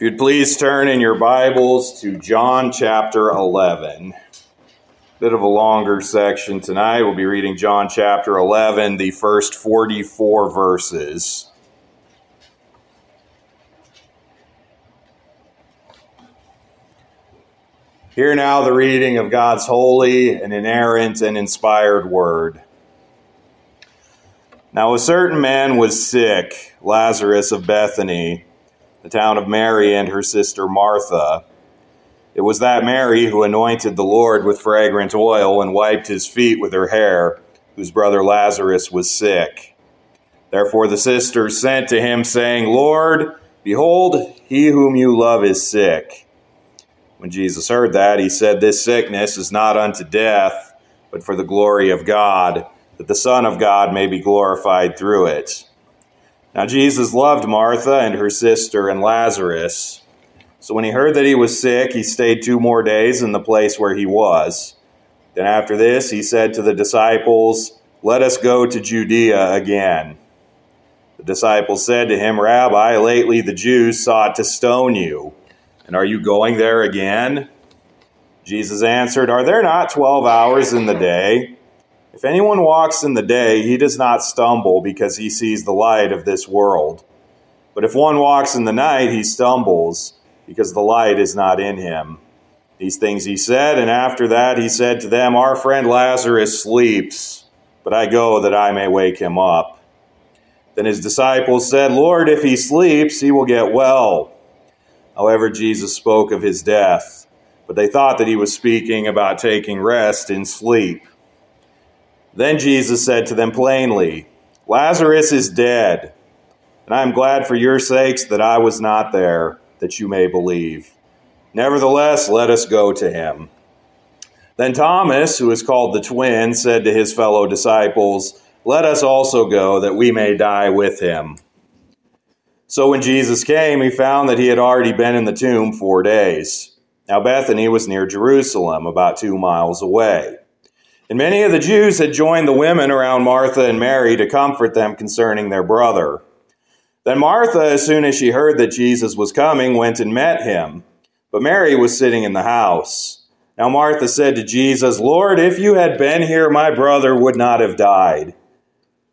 If you'd please turn in your Bibles to John chapter 11. Bit of a longer section tonight. We'll be reading John chapter 11, the first 44 verses. Hear now the reading of God's holy and inerrant and inspired word. Now, a certain man was sick, Lazarus of Bethany the town of Mary and her sister Martha. It was that Mary who anointed the Lord with fragrant oil and wiped his feet with her hair, whose brother Lazarus was sick. Therefore the sisters sent to him, saying, Lord, behold, he whom you love is sick. When Jesus heard that, he said, This sickness is not unto death, but for the glory of God, that the Son of God may be glorified through it. Now, Jesus loved Martha and her sister and Lazarus. So when he heard that he was sick, he stayed two more days in the place where he was. Then after this, he said to the disciples, Let us go to Judea again. The disciples said to him, Rabbi, lately the Jews sought to stone you. And are you going there again? Jesus answered, Are there not twelve hours in the day? If anyone walks in the day, he does not stumble because he sees the light of this world. But if one walks in the night, he stumbles because the light is not in him. These things he said, and after that he said to them, Our friend Lazarus sleeps, but I go that I may wake him up. Then his disciples said, Lord, if he sleeps, he will get well. However, Jesus spoke of his death, but they thought that he was speaking about taking rest in sleep. Then Jesus said to them plainly, Lazarus is dead, and I am glad for your sakes that I was not there, that you may believe. Nevertheless, let us go to him. Then Thomas, who is called the twin, said to his fellow disciples, Let us also go, that we may die with him. So when Jesus came, he found that he had already been in the tomb four days. Now Bethany was near Jerusalem, about two miles away. And many of the Jews had joined the women around Martha and Mary to comfort them concerning their brother. Then Martha, as soon as she heard that Jesus was coming, went and met him. But Mary was sitting in the house. Now Martha said to Jesus, Lord, if you had been here, my brother would not have died.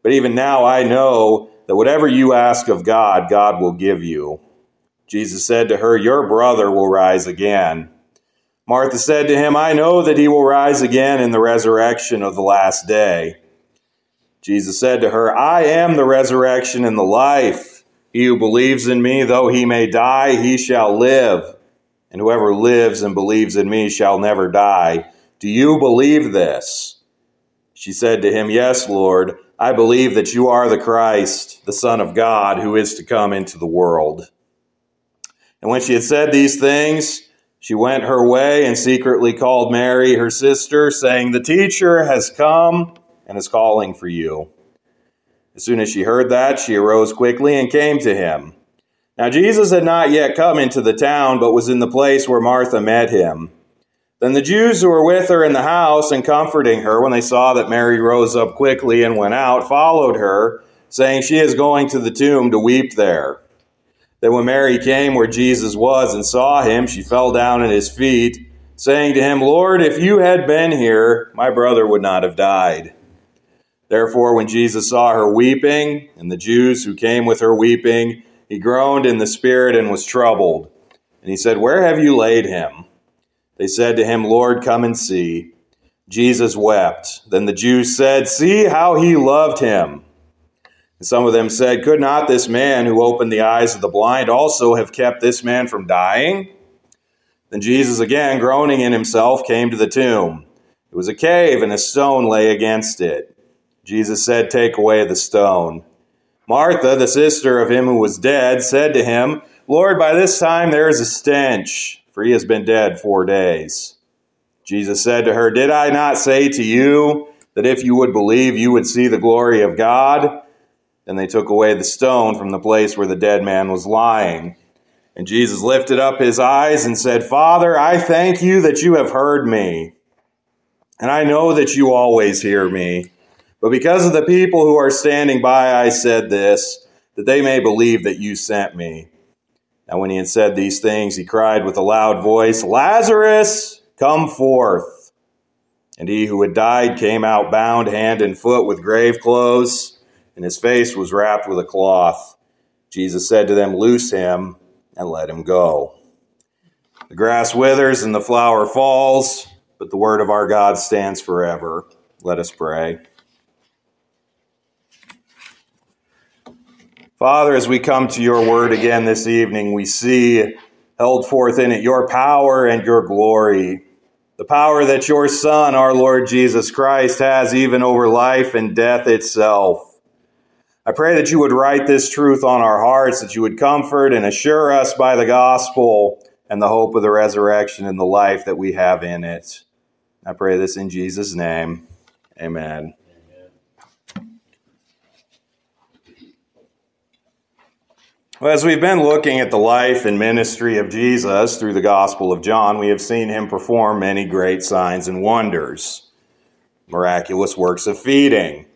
But even now I know that whatever you ask of God, God will give you. Jesus said to her, Your brother will rise again. Martha said to him, I know that he will rise again in the resurrection of the last day. Jesus said to her, I am the resurrection and the life. He who believes in me, though he may die, he shall live. And whoever lives and believes in me shall never die. Do you believe this? She said to him, Yes, Lord. I believe that you are the Christ, the Son of God, who is to come into the world. And when she had said these things, she went her way and secretly called Mary, her sister, saying, The teacher has come and is calling for you. As soon as she heard that, she arose quickly and came to him. Now Jesus had not yet come into the town, but was in the place where Martha met him. Then the Jews who were with her in the house and comforting her, when they saw that Mary rose up quickly and went out, followed her, saying, She is going to the tomb to weep there. Then when Mary came where Jesus was and saw him, she fell down at his feet, saying to him, Lord, if you had been here, my brother would not have died. Therefore, when Jesus saw her weeping, and the Jews who came with her weeping, he groaned in the spirit and was troubled. And he said, Where have you laid him? They said to him, Lord, come and see. Jesus wept. Then the Jews said, See how he loved him. And some of them said, Could not this man who opened the eyes of the blind also have kept this man from dying? Then Jesus, again groaning in himself, came to the tomb. It was a cave, and a stone lay against it. Jesus said, Take away the stone. Martha, the sister of him who was dead, said to him, Lord, by this time there is a stench, for he has been dead four days. Jesus said to her, Did I not say to you that if you would believe, you would see the glory of God? Then they took away the stone from the place where the dead man was lying. And Jesus lifted up his eyes and said, Father, I thank you that you have heard me. And I know that you always hear me. But because of the people who are standing by, I said this, that they may believe that you sent me. Now, when he had said these things, he cried with a loud voice, Lazarus, come forth. And he who had died came out bound hand and foot with grave clothes, and his face was wrapped with a cloth. Jesus said to them, Loose him and let him go. The grass withers and the flower falls, but the word of our God stands forever. Let us pray. Father, as we come to your word again this evening, we see held forth in it your power and your glory. The power that your Son, our Lord Jesus Christ, has even over life and death itself. I pray that you would write this truth on our hearts, that you would comfort and assure us by the gospel and the hope of the resurrection and the life that we have in it. I pray this in Jesus' name. Amen. Well, as we've been looking at the life and ministry of Jesus through the Gospel of John, we have seen him perform many great signs and wonders, miraculous works of feeding,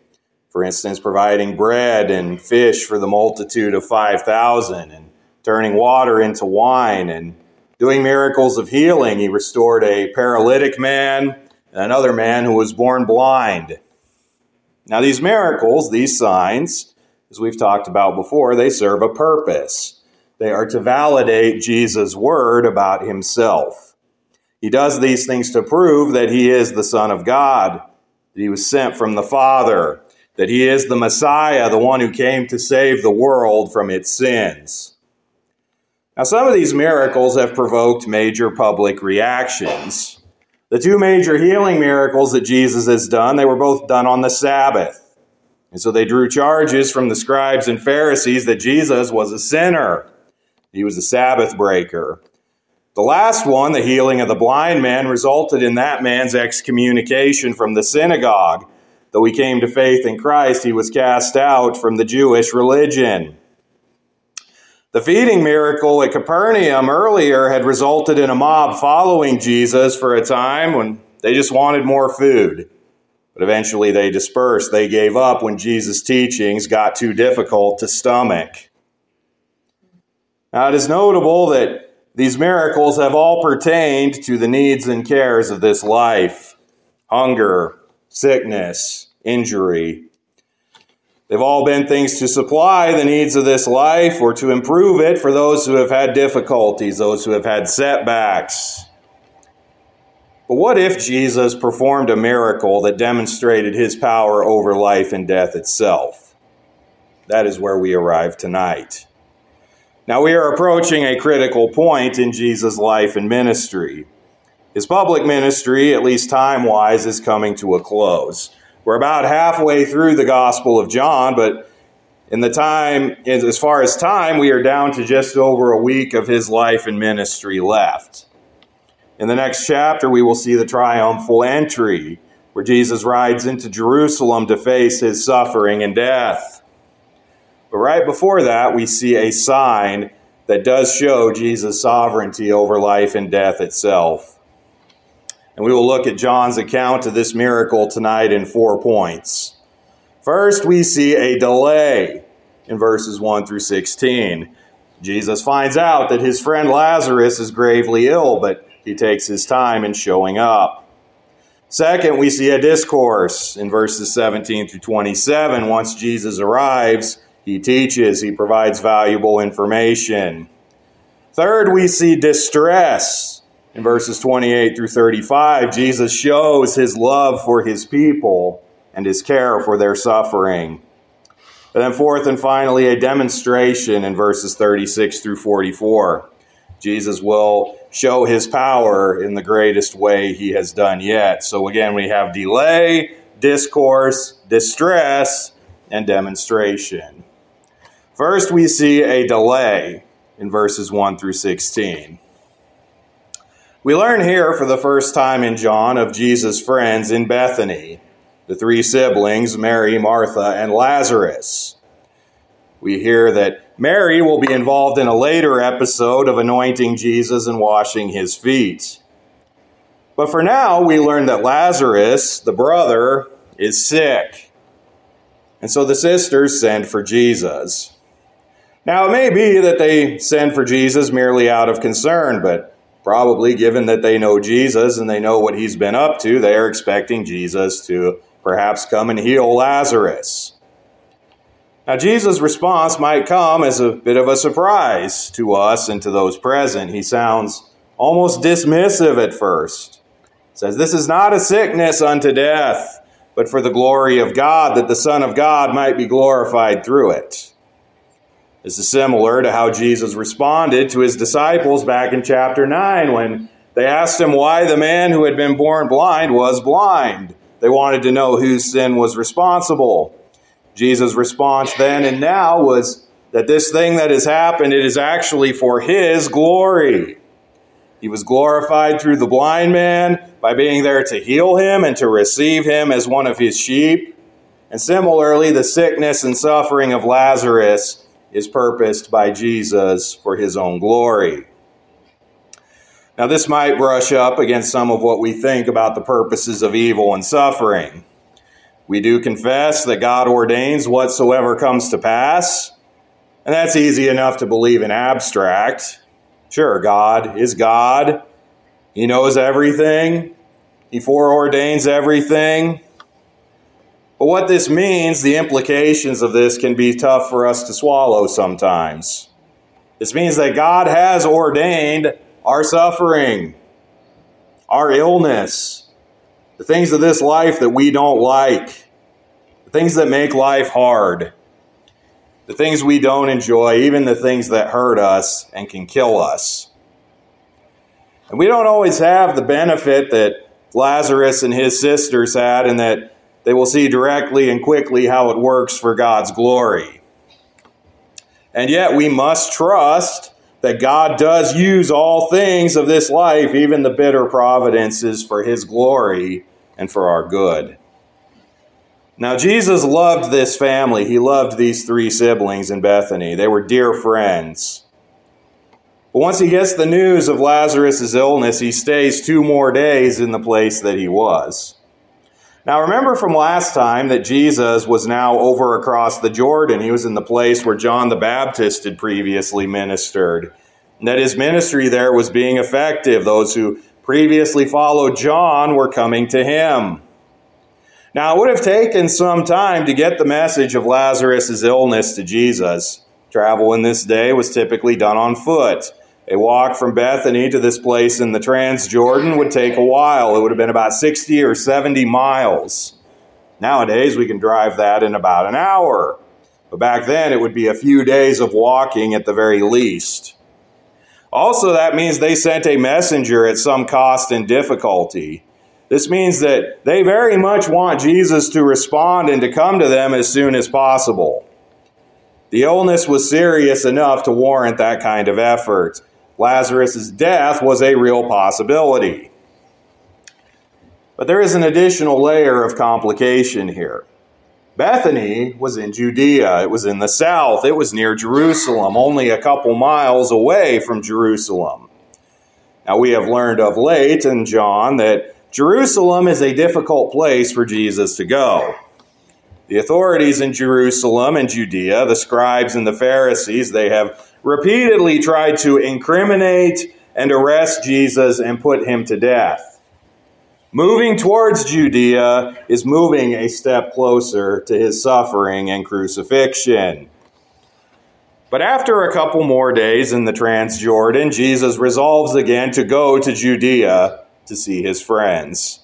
for instance, providing bread and fish for the multitude of 5,000 and turning water into wine and doing miracles of healing. He restored a paralytic man and another man who was born blind. Now, these miracles, these signs, as we've talked about before, they serve a purpose. They are to validate Jesus' word about himself. He does these things to prove that he is the Son of God, that he was sent from the Father, that he is the Messiah, the one who came to save the world from its sins. Now, some of these miracles have provoked major public reactions. The two major healing miracles that Jesus has done, they were both done on the Sabbath. And so they drew charges from the scribes and Pharisees that Jesus was a sinner. He was a Sabbath breaker. The last one, the healing of the blind man, resulted in that man's excommunication from the synagogue Though he came to faith in Christ, he was cast out from the Jewish religion. The feeding miracle at Capernaum earlier had resulted in a mob following Jesus for a time when they just wanted more food. But eventually they dispersed. They gave up when Jesus' teachings got too difficult to stomach. Now it is notable that these miracles have all pertained to the needs and cares of this life hunger, sickness, injury. They've all been things to supply the needs of this life or to improve it for those who have had difficulties, those who have had setbacks. But what if Jesus performed a miracle that demonstrated his power over life and death itself? That is where we arrive tonight. Now, we are approaching a critical point in Jesus' life and ministry. His public ministry, at least time wise, is coming to a close. We're about halfway through the Gospel of John, but in the time, as far as time, we are down to just over a week of his life and ministry left. In the next chapter, we will see the triumphal entry, where Jesus rides into Jerusalem to face his suffering and death. But right before that, we see a sign that does show Jesus' sovereignty over life and death itself. And we will look at John's account of this miracle tonight in four points. First, we see a delay in verses 1 through 16. Jesus finds out that his friend Lazarus is gravely ill, but he takes his time in showing up. Second, we see a discourse in verses 17 through 27. Once Jesus arrives, he teaches, he provides valuable information. Third, we see distress in verses 28 through 35, Jesus shows his love for his people and his care for their suffering. And then, fourth and finally, a demonstration in verses 36 through 44. Jesus will show his power in the greatest way he has done yet. So, again, we have delay, discourse, distress, and demonstration. First, we see a delay in verses 1 through 16. We learn here for the first time in John of Jesus' friends in Bethany, the three siblings, Mary, Martha, and Lazarus. We hear that Mary will be involved in a later episode of anointing Jesus and washing his feet. But for now, we learn that Lazarus, the brother, is sick. And so the sisters send for Jesus. Now, it may be that they send for Jesus merely out of concern, but Probably, given that they know Jesus and they know what he's been up to, they are expecting Jesus to perhaps come and heal Lazarus. Now, Jesus' response might come as a bit of a surprise to us and to those present. He sounds almost dismissive at first. He says, This is not a sickness unto death, but for the glory of God, that the Son of God might be glorified through it. This is similar to how Jesus responded to his disciples back in chapter 9 when they asked him why the man who had been born blind was blind. They wanted to know whose sin was responsible. Jesus' response then and now was that this thing that has happened, it is actually for his glory. He was glorified through the blind man by being there to heal him and to receive him as one of his sheep. And similarly, the sickness and suffering of Lazarus is purposed by Jesus for his own glory. Now, this might brush up against some of what we think about the purposes of evil and suffering. We do confess that God ordains whatsoever comes to pass, and that's easy enough to believe in abstract. Sure, God is God, He knows everything, He foreordains everything. But what this means, the implications of this can be tough for us to swallow sometimes. This means that God has ordained our suffering, our illness, the things of this life that we don't like, the things that make life hard, the things we don't enjoy, even the things that hurt us and can kill us. And we don't always have the benefit that Lazarus and his sisters had, and that they will see directly and quickly how it works for God's glory. And yet we must trust that God does use all things of this life, even the bitter providences, for His glory and for our good. Now, Jesus loved this family. He loved these three siblings in Bethany. They were dear friends. But once he gets the news of Lazarus' illness, he stays two more days in the place that he was. Now, remember from last time that Jesus was now over across the Jordan. He was in the place where John the Baptist had previously ministered. And that his ministry there was being effective. Those who previously followed John were coming to him. Now, it would have taken some time to get the message of Lazarus' illness to Jesus. Travel in this day was typically done on foot. A walk from Bethany to this place in the Transjordan would take a while. It would have been about 60 or 70 miles. Nowadays, we can drive that in about an hour. But back then, it would be a few days of walking at the very least. Also, that means they sent a messenger at some cost and difficulty. This means that they very much want Jesus to respond and to come to them as soon as possible. The illness was serious enough to warrant that kind of effort. Lazarus' death was a real possibility. But there is an additional layer of complication here. Bethany was in Judea. It was in the south. It was near Jerusalem, only a couple miles away from Jerusalem. Now, we have learned of late in John that Jerusalem is a difficult place for Jesus to go. The authorities in Jerusalem and Judea, the scribes and the Pharisees, they have repeatedly tried to incriminate and arrest Jesus and put him to death. Moving towards Judea is moving a step closer to his suffering and crucifixion. But after a couple more days in the Transjordan, Jesus resolves again to go to Judea to see his friends.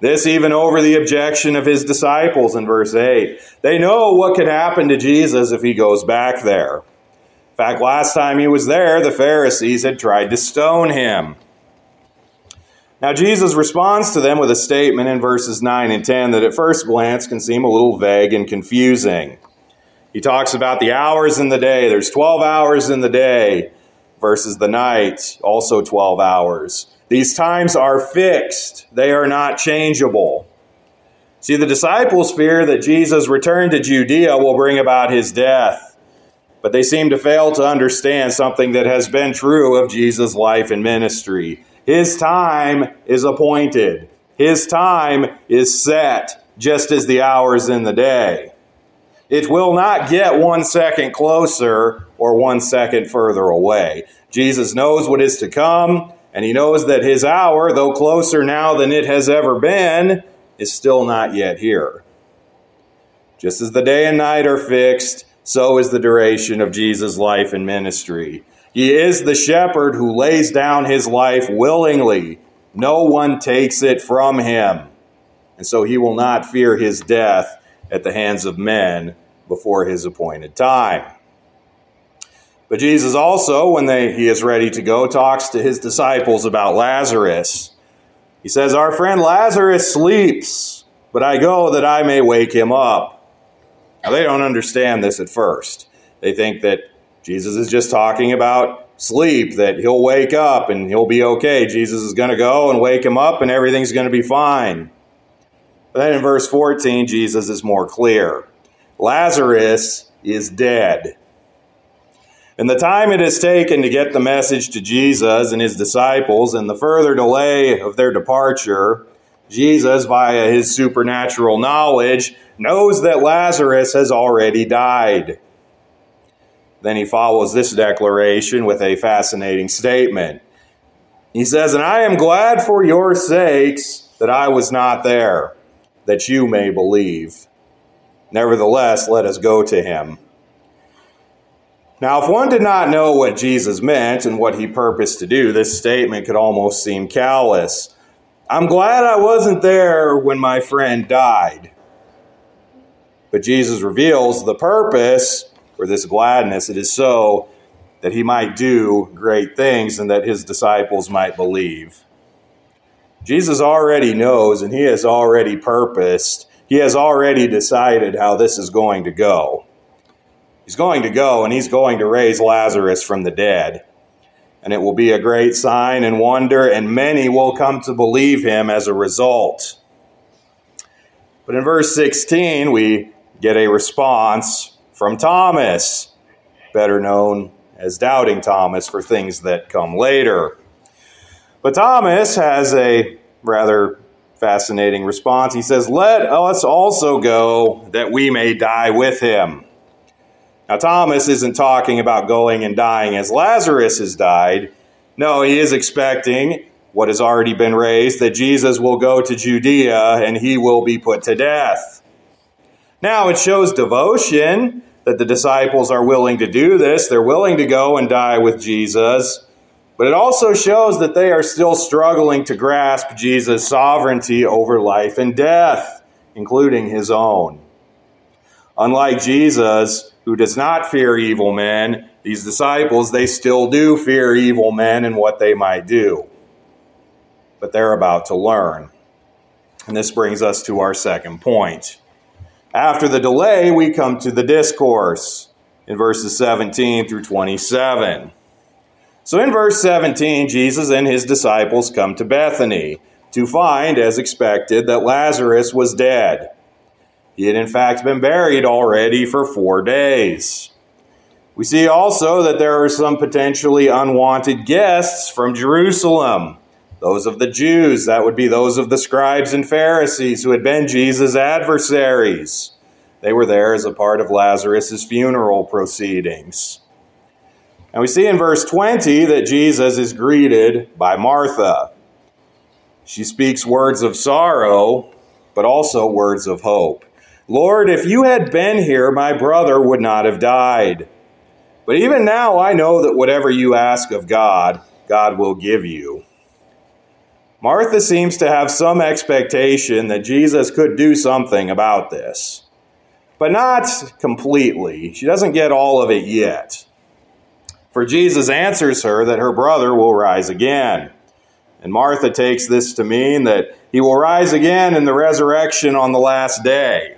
This even over the objection of his disciples in verse 8. They know what could happen to Jesus if he goes back there fact, last time he was there, the Pharisees had tried to stone him. Now, Jesus responds to them with a statement in verses 9 and 10 that at first glance can seem a little vague and confusing. He talks about the hours in the day. There's 12 hours in the day. versus the night, also 12 hours. These times are fixed, they are not changeable. See, the disciples fear that Jesus' return to Judea will bring about his death, but they seem to fail to understand something that has been true of Jesus' life and ministry. His time is appointed, his time is set, just as the hours in the day. It will not get one second closer or one second further away. Jesus knows what is to come, and he knows that his hour, though closer now than it has ever been, is still not yet here. Just as the day and night are fixed, so is the duration of Jesus' life and ministry. He is the shepherd who lays down his life willingly. No one takes it from him. And so he will not fear his death at the hands of men before his appointed time. But Jesus also, when they, he is ready to go, talks to his disciples about Lazarus. He says, Our friend Lazarus sleeps, but I go that I may wake him up. Now, they don't understand this at first. They think that Jesus is just talking about sleep, that he'll wake up and he'll be okay. Jesus is going to go and wake him up and everything's going to be fine. But then in verse 14, Jesus is more clear Lazarus is dead. And the time it has taken to get the message to Jesus and his disciples and the further delay of their departure, Jesus, via his supernatural knowledge, knows that Lazarus has already died. Then he follows this declaration with a fascinating statement. He says, And I am glad for your sakes that I was not there, that you may believe. Nevertheless, let us go to him. Now, if one did not know what Jesus meant and what he purposed to do, this statement could almost seem callous. I'm glad I wasn't there when my friend died. But Jesus reveals the purpose for this gladness. It is so that he might do great things and that his disciples might believe. Jesus already knows and he has already purposed, he has already decided how this is going to go. He's going to go and he's going to raise Lazarus from the dead. And it will be a great sign and wonder, and many will come to believe him as a result. But in verse 16, we get a response from Thomas, better known as Doubting Thomas for things that come later. But Thomas has a rather fascinating response. He says, Let us also go that we may die with him. Now, Thomas isn't talking about going and dying as Lazarus has died. No, he is expecting what has already been raised that Jesus will go to Judea and he will be put to death. Now, it shows devotion that the disciples are willing to do this. They're willing to go and die with Jesus. But it also shows that they are still struggling to grasp Jesus' sovereignty over life and death, including his own. Unlike Jesus, who does not fear evil men, these disciples, they still do fear evil men and what they might do. But they're about to learn. And this brings us to our second point. After the delay, we come to the discourse in verses 17 through 27. So in verse 17, Jesus and his disciples come to Bethany to find, as expected, that Lazarus was dead. He had in fact been buried already for four days. We see also that there are some potentially unwanted guests from Jerusalem. Those of the Jews, that would be those of the scribes and Pharisees who had been Jesus' adversaries. They were there as a part of Lazarus' funeral proceedings. And we see in verse 20 that Jesus is greeted by Martha. She speaks words of sorrow, but also words of hope. Lord, if you had been here, my brother would not have died. But even now, I know that whatever you ask of God, God will give you. Martha seems to have some expectation that Jesus could do something about this, but not completely. She doesn't get all of it yet. For Jesus answers her that her brother will rise again. And Martha takes this to mean that he will rise again in the resurrection on the last day.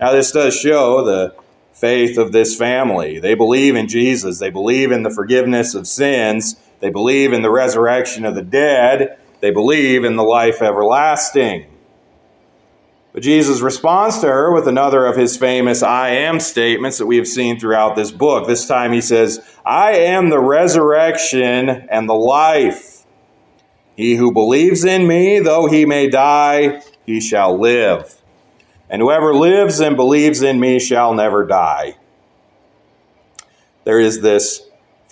Now, this does show the faith of this family. They believe in Jesus, they believe in the forgiveness of sins, they believe in the resurrection of the dead, they believe in the life everlasting. But Jesus responds to her with another of his famous I am statements that we have seen throughout this book. This time he says, I am the resurrection and the life. He who believes in me, though he may die, he shall live. And whoever lives and believes in me shall never die. There is this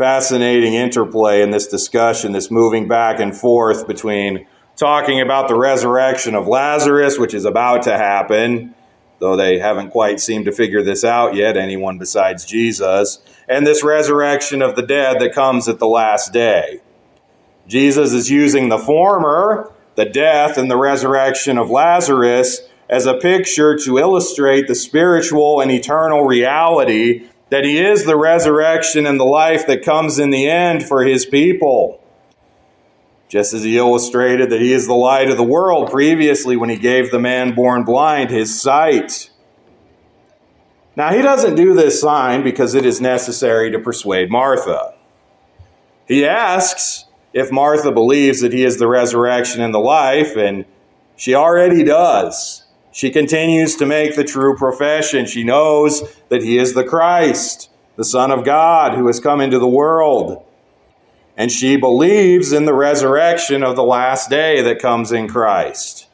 fascinating interplay in this discussion, this moving back and forth between talking about the resurrection of Lazarus, which is about to happen, though they haven't quite seemed to figure this out yet, anyone besides Jesus, and this resurrection of the dead that comes at the last day. Jesus is using the former, the death and the resurrection of Lazarus, as a picture to illustrate the spiritual and eternal reality that he is the resurrection and the life that comes in the end for his people. Just as he illustrated that he is the light of the world previously when he gave the man born blind his sight. Now, he doesn't do this sign because it is necessary to persuade Martha. He asks if Martha believes that he is the resurrection and the life, and she already does. She continues to make the true profession. She knows that he is the Christ, the Son of God, who has come into the world. And she believes in the resurrection of the last day that comes in Christ.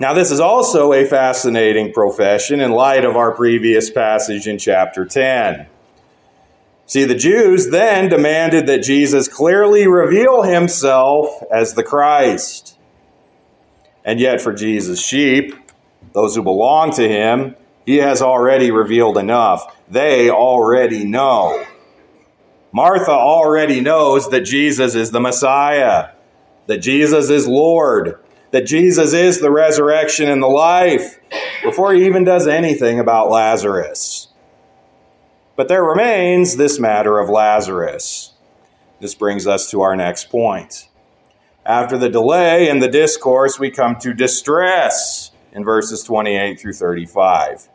Now, this is also a fascinating profession in light of our previous passage in chapter 10. See, the Jews then demanded that Jesus clearly reveal himself as the Christ. And yet, for Jesus' sheep, those who belong to him, he has already revealed enough. They already know. Martha already knows that Jesus is the Messiah, that Jesus is Lord, that Jesus is the resurrection and the life before he even does anything about Lazarus. But there remains this matter of Lazarus. This brings us to our next point. After the delay in the discourse, we come to distress in verses 28 through 35.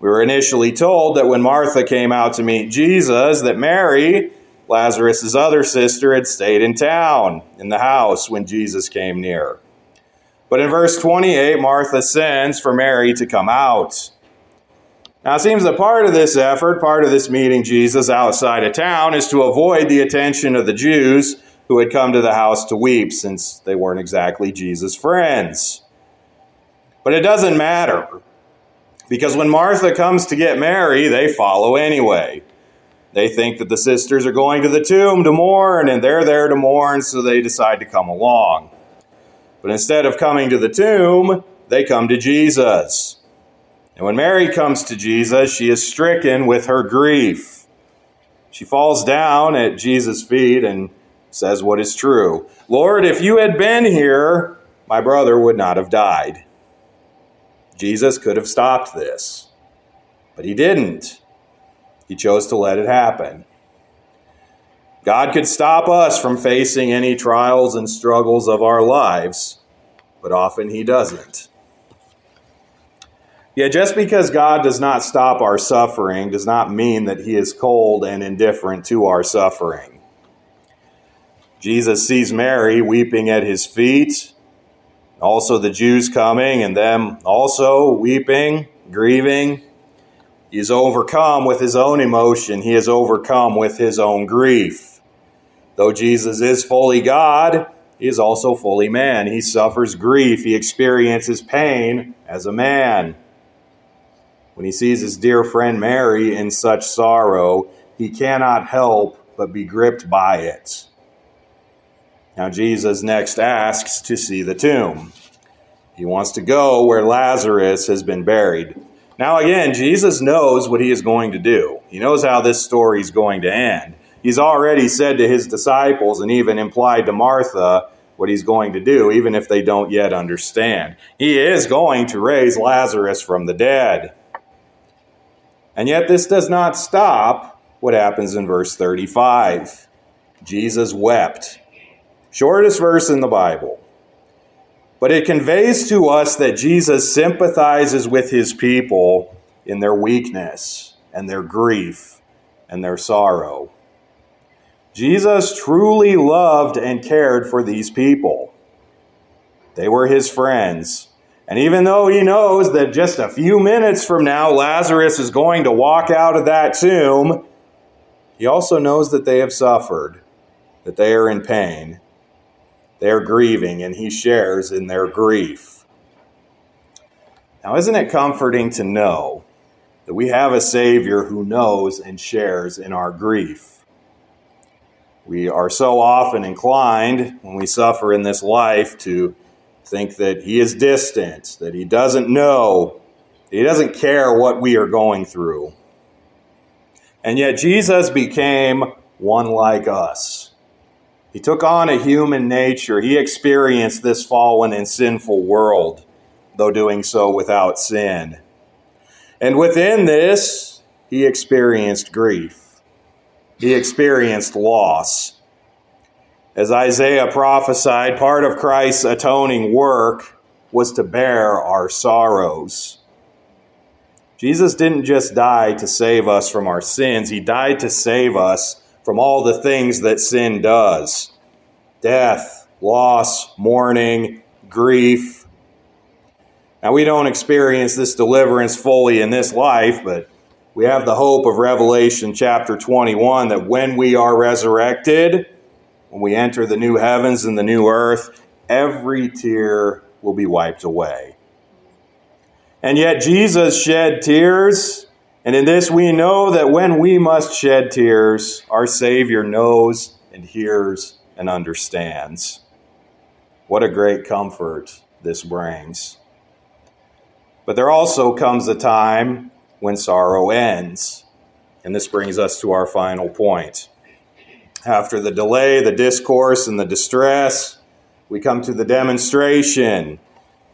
We were initially told that when Martha came out to meet Jesus, that Mary, Lazarus' other sister, had stayed in town, in the house, when Jesus came near. But in verse 28, Martha sends for Mary to come out. Now, it seems that part of this effort, part of this meeting Jesus outside of town, is to avoid the attention of the Jews who had come to the house to weep since they weren't exactly Jesus' friends. But it doesn't matter because when Martha comes to get Mary, they follow anyway. They think that the sisters are going to the tomb to mourn and they're there to mourn, so they decide to come along. But instead of coming to the tomb, they come to Jesus. And when Mary comes to Jesus, she is stricken with her grief. She falls down at Jesus' feet and says what is true. Lord, if you had been here, my brother would not have died. Jesus could have stopped this, but he didn't. He chose to let it happen. God could stop us from facing any trials and struggles of our lives, but often he doesn't. Yet, just because God does not stop our suffering does not mean that he is cold and indifferent to our suffering. Jesus sees Mary weeping at his feet, also the Jews coming and them also weeping, grieving. He is overcome with his own emotion, he is overcome with his own grief. Though Jesus is fully God, he is also fully man. He suffers grief, he experiences pain as a man. When he sees his dear friend Mary in such sorrow, he cannot help but be gripped by it. Now, Jesus next asks to see the tomb. He wants to go where Lazarus has been buried. Now, again, Jesus knows what he is going to do. He knows how this story is going to end. He's already said to his disciples and even implied to Martha what he's going to do, even if they don't yet understand. He is going to raise Lazarus from the dead. And yet, this does not stop what happens in verse 35. Jesus wept. Shortest verse in the Bible. But it conveys to us that Jesus sympathizes with his people in their weakness and their grief and their sorrow. Jesus truly loved and cared for these people. They were his friends. And even though he knows that just a few minutes from now Lazarus is going to walk out of that tomb, he also knows that they have suffered, that they are in pain, they are grieving, and he shares in their grief. Now, isn't it comforting to know that we have a Savior who knows and shares in our grief? We are so often inclined, when we suffer in this life, to think that He is distant, that He doesn't know, He doesn't care what we are going through. And yet, Jesus became one like us. He took on a human nature. He experienced this fallen and sinful world, though doing so without sin. And within this, he experienced grief. He experienced loss. As Isaiah prophesied, part of Christ's atoning work was to bear our sorrows. Jesus didn't just die to save us from our sins, He died to save us from all the things that sin does death, loss, mourning, grief. Now, we don't experience this deliverance fully in this life, but we have the hope of Revelation chapter 21 that when we are resurrected, when we enter the new heavens and the new earth, every tear will be wiped away. And yet, Jesus shed tears and in this we know that when we must shed tears, our Savior knows and hears and understands. What a great comfort this brings. But there also comes a time when sorrow ends. And this brings us to our final point. After the delay, the discourse, and the distress, we come to the demonstration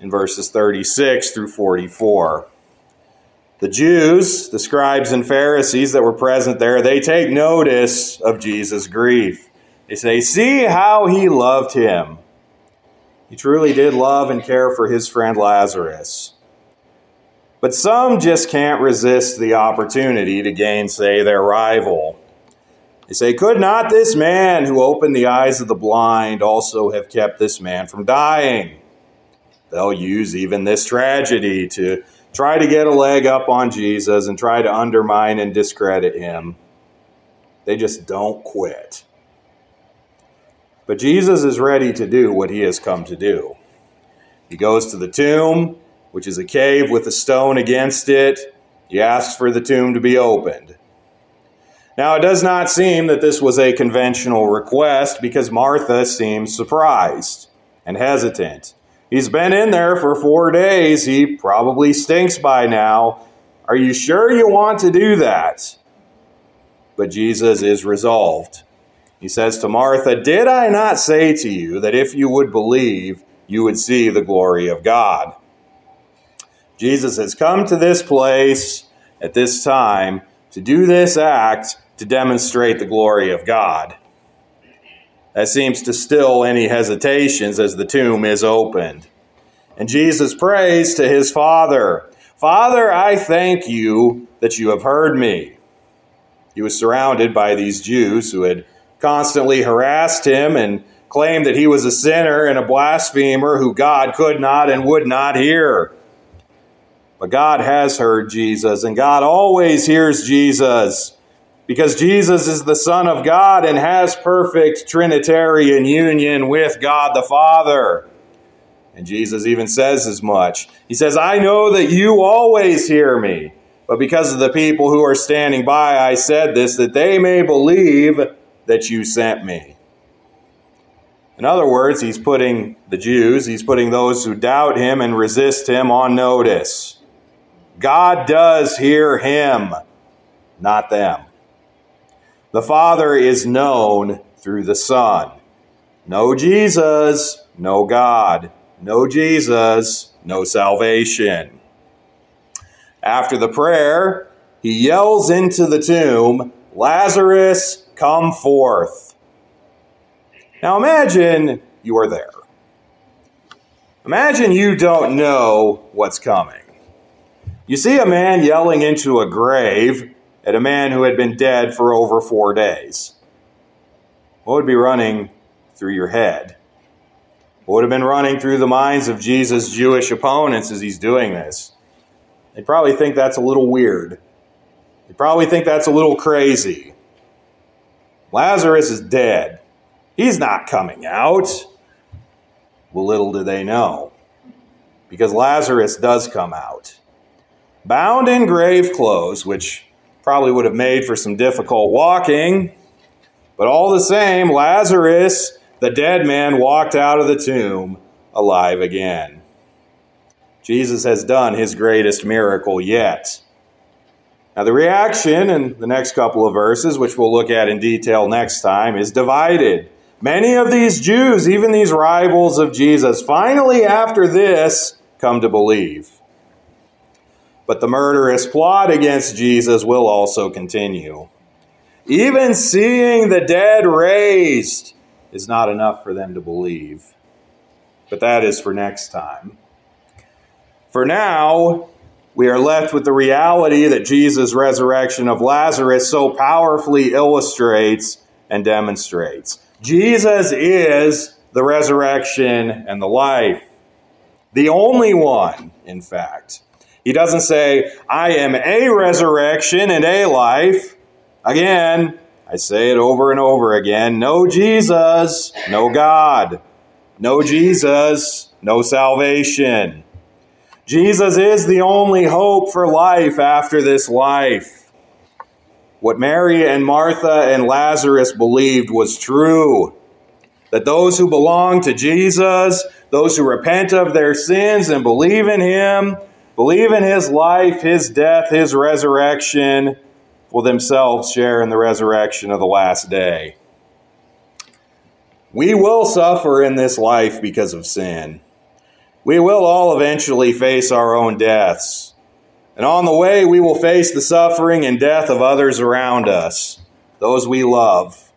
in verses 36 through 44. The Jews, the scribes and Pharisees that were present there, they take notice of Jesus' grief. They say, See how he loved him. He truly did love and care for his friend Lazarus. But some just can't resist the opportunity to gainsay their rival. They say, Could not this man who opened the eyes of the blind also have kept this man from dying? They'll use even this tragedy to try to get a leg up on Jesus and try to undermine and discredit him. They just don't quit. But Jesus is ready to do what he has come to do. He goes to the tomb, which is a cave with a stone against it. He asks for the tomb to be opened. Now, it does not seem that this was a conventional request because Martha seems surprised and hesitant. He's been in there for four days. He probably stinks by now. Are you sure you want to do that? But Jesus is resolved. He says to Martha, Did I not say to you that if you would believe, you would see the glory of God? Jesus has come to this place at this time to do this act to demonstrate the glory of God. That seems to still any hesitations as the tomb is opened. And Jesus prays to his Father Father, I thank you that you have heard me. He was surrounded by these Jews who had constantly harassed him and claimed that he was a sinner and a blasphemer who God could not and would not hear. But God has heard Jesus, and God always hears Jesus because Jesus is the Son of God and has perfect Trinitarian union with God the Father. And Jesus even says as much. He says, I know that you always hear me, but because of the people who are standing by, I said this, that they may believe that you sent me. In other words, he's putting the Jews, he's putting those who doubt him and resist him on notice. God does hear him, not them. The Father is known through the Son. No Jesus, no God. No Jesus, no salvation. After the prayer, he yells into the tomb, Lazarus, come forth. Now imagine you are there. Imagine you don't know what's coming. You see a man yelling into a grave at a man who had been dead for over four days. What would be running through your head? What would have been running through the minds of Jesus' Jewish opponents as he's doing this? They probably think that's a little weird. They probably think that's a little crazy. Lazarus is dead. He's not coming out. Well, little do they know. Because Lazarus does come out. Bound in grave clothes, which probably would have made for some difficult walking. But all the same, Lazarus, the dead man, walked out of the tomb alive again. Jesus has done his greatest miracle yet. Now, the reaction in the next couple of verses, which we'll look at in detail next time, is divided. Many of these Jews, even these rivals of Jesus, finally, after this, come to believe. But the murderous plot against Jesus will also continue. Even seeing the dead raised is not enough for them to believe. But that is for next time. For now, we are left with the reality that Jesus' resurrection of Lazarus so powerfully illustrates and demonstrates. Jesus is the resurrection and the life. The only one, in fact. He doesn't say, I am a resurrection and a life. Again, I say it over and over again no Jesus, no God. No Jesus, no salvation. Jesus is the only hope for life after this life. What Mary and Martha and Lazarus believed was true that those who belong to Jesus, those who repent of their sins and believe in Him, believe in His life, His death, His resurrection, will themselves share in the resurrection of the last day. We will suffer in this life because of sin. We will all eventually face our own deaths. And on the way, we will face the suffering and death of others around us, those we love.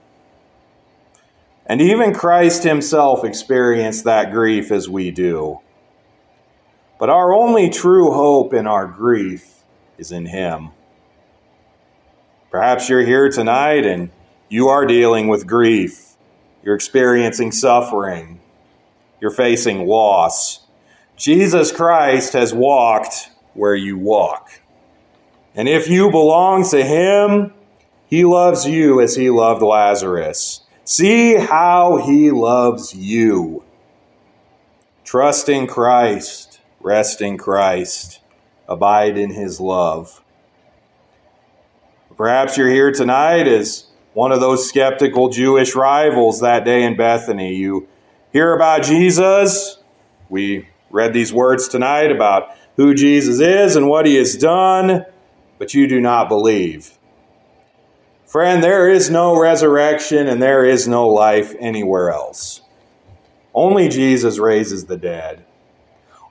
And even Christ himself experienced that grief as we do. But our only true hope in our grief is in him. Perhaps you're here tonight and you are dealing with grief. You're experiencing suffering. You're facing loss. Jesus Christ has walked where you walk. And if you belong to Him, He loves you as He loved Lazarus. See how He loves you. Trust in Christ, rest in Christ, abide in His love. Perhaps you're here tonight as one of those skeptical Jewish rivals that day in Bethany. You hear about Jesus. We read these words tonight about who Jesus is and what he has done, but you do not believe. Friend, there is no resurrection and there is no life anywhere else. Only Jesus raises the dead.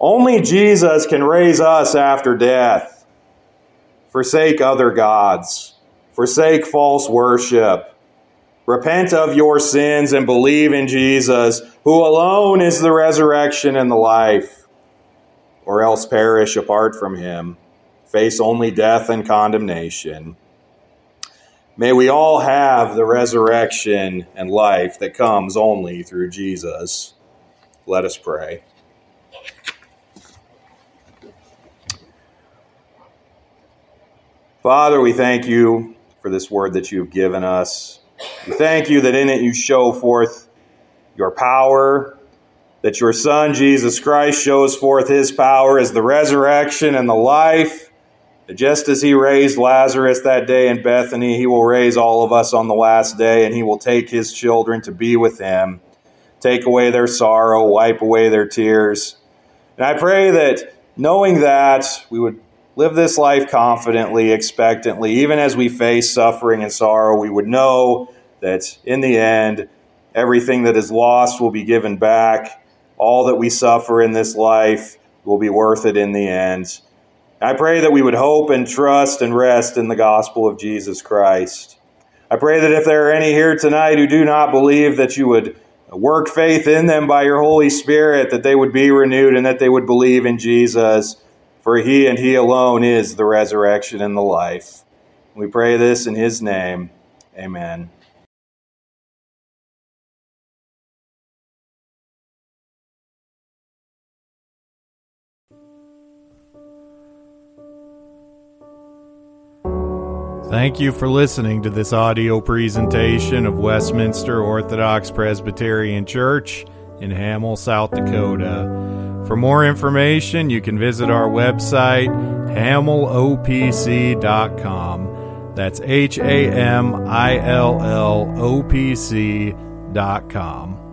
Only Jesus can raise us after death. Forsake other gods. Forsake false worship. Repent of your sins and believe in Jesus, who alone is the resurrection and the life, or else perish apart from him, face only death and condemnation. May we all have the resurrection and life that comes only through Jesus. Let us pray. Father, we thank you for this word that you have given us. We thank you that in it you show forth your power, that your Son, Jesus Christ, shows forth his power as the resurrection and the life. That just as he raised Lazarus that day in Bethany, he will raise all of us on the last day, and he will take his children to be with him, take away their sorrow, wipe away their tears. And I pray that knowing that, we would live this life confidently, expectantly, even as we face suffering and sorrow, we would know that in the end, everything that is lost will be given back. All that we suffer in this life will be worth it in the end. I pray that we would hope and trust and rest in the gospel of Jesus Christ. I pray that if there are any here tonight who do not believe, that you would work faith in them by your Holy Spirit, that they would be renewed and that they would believe in Jesus For he and he alone is the resurrection and the life. We pray this in his name. Amen. Thank you for listening to this audio presentation of Westminster Orthodox Presbyterian Church in Hamill, South Dakota. For more information, you can visit our website, hamillopc.com. That's H A M I L L O P C.com.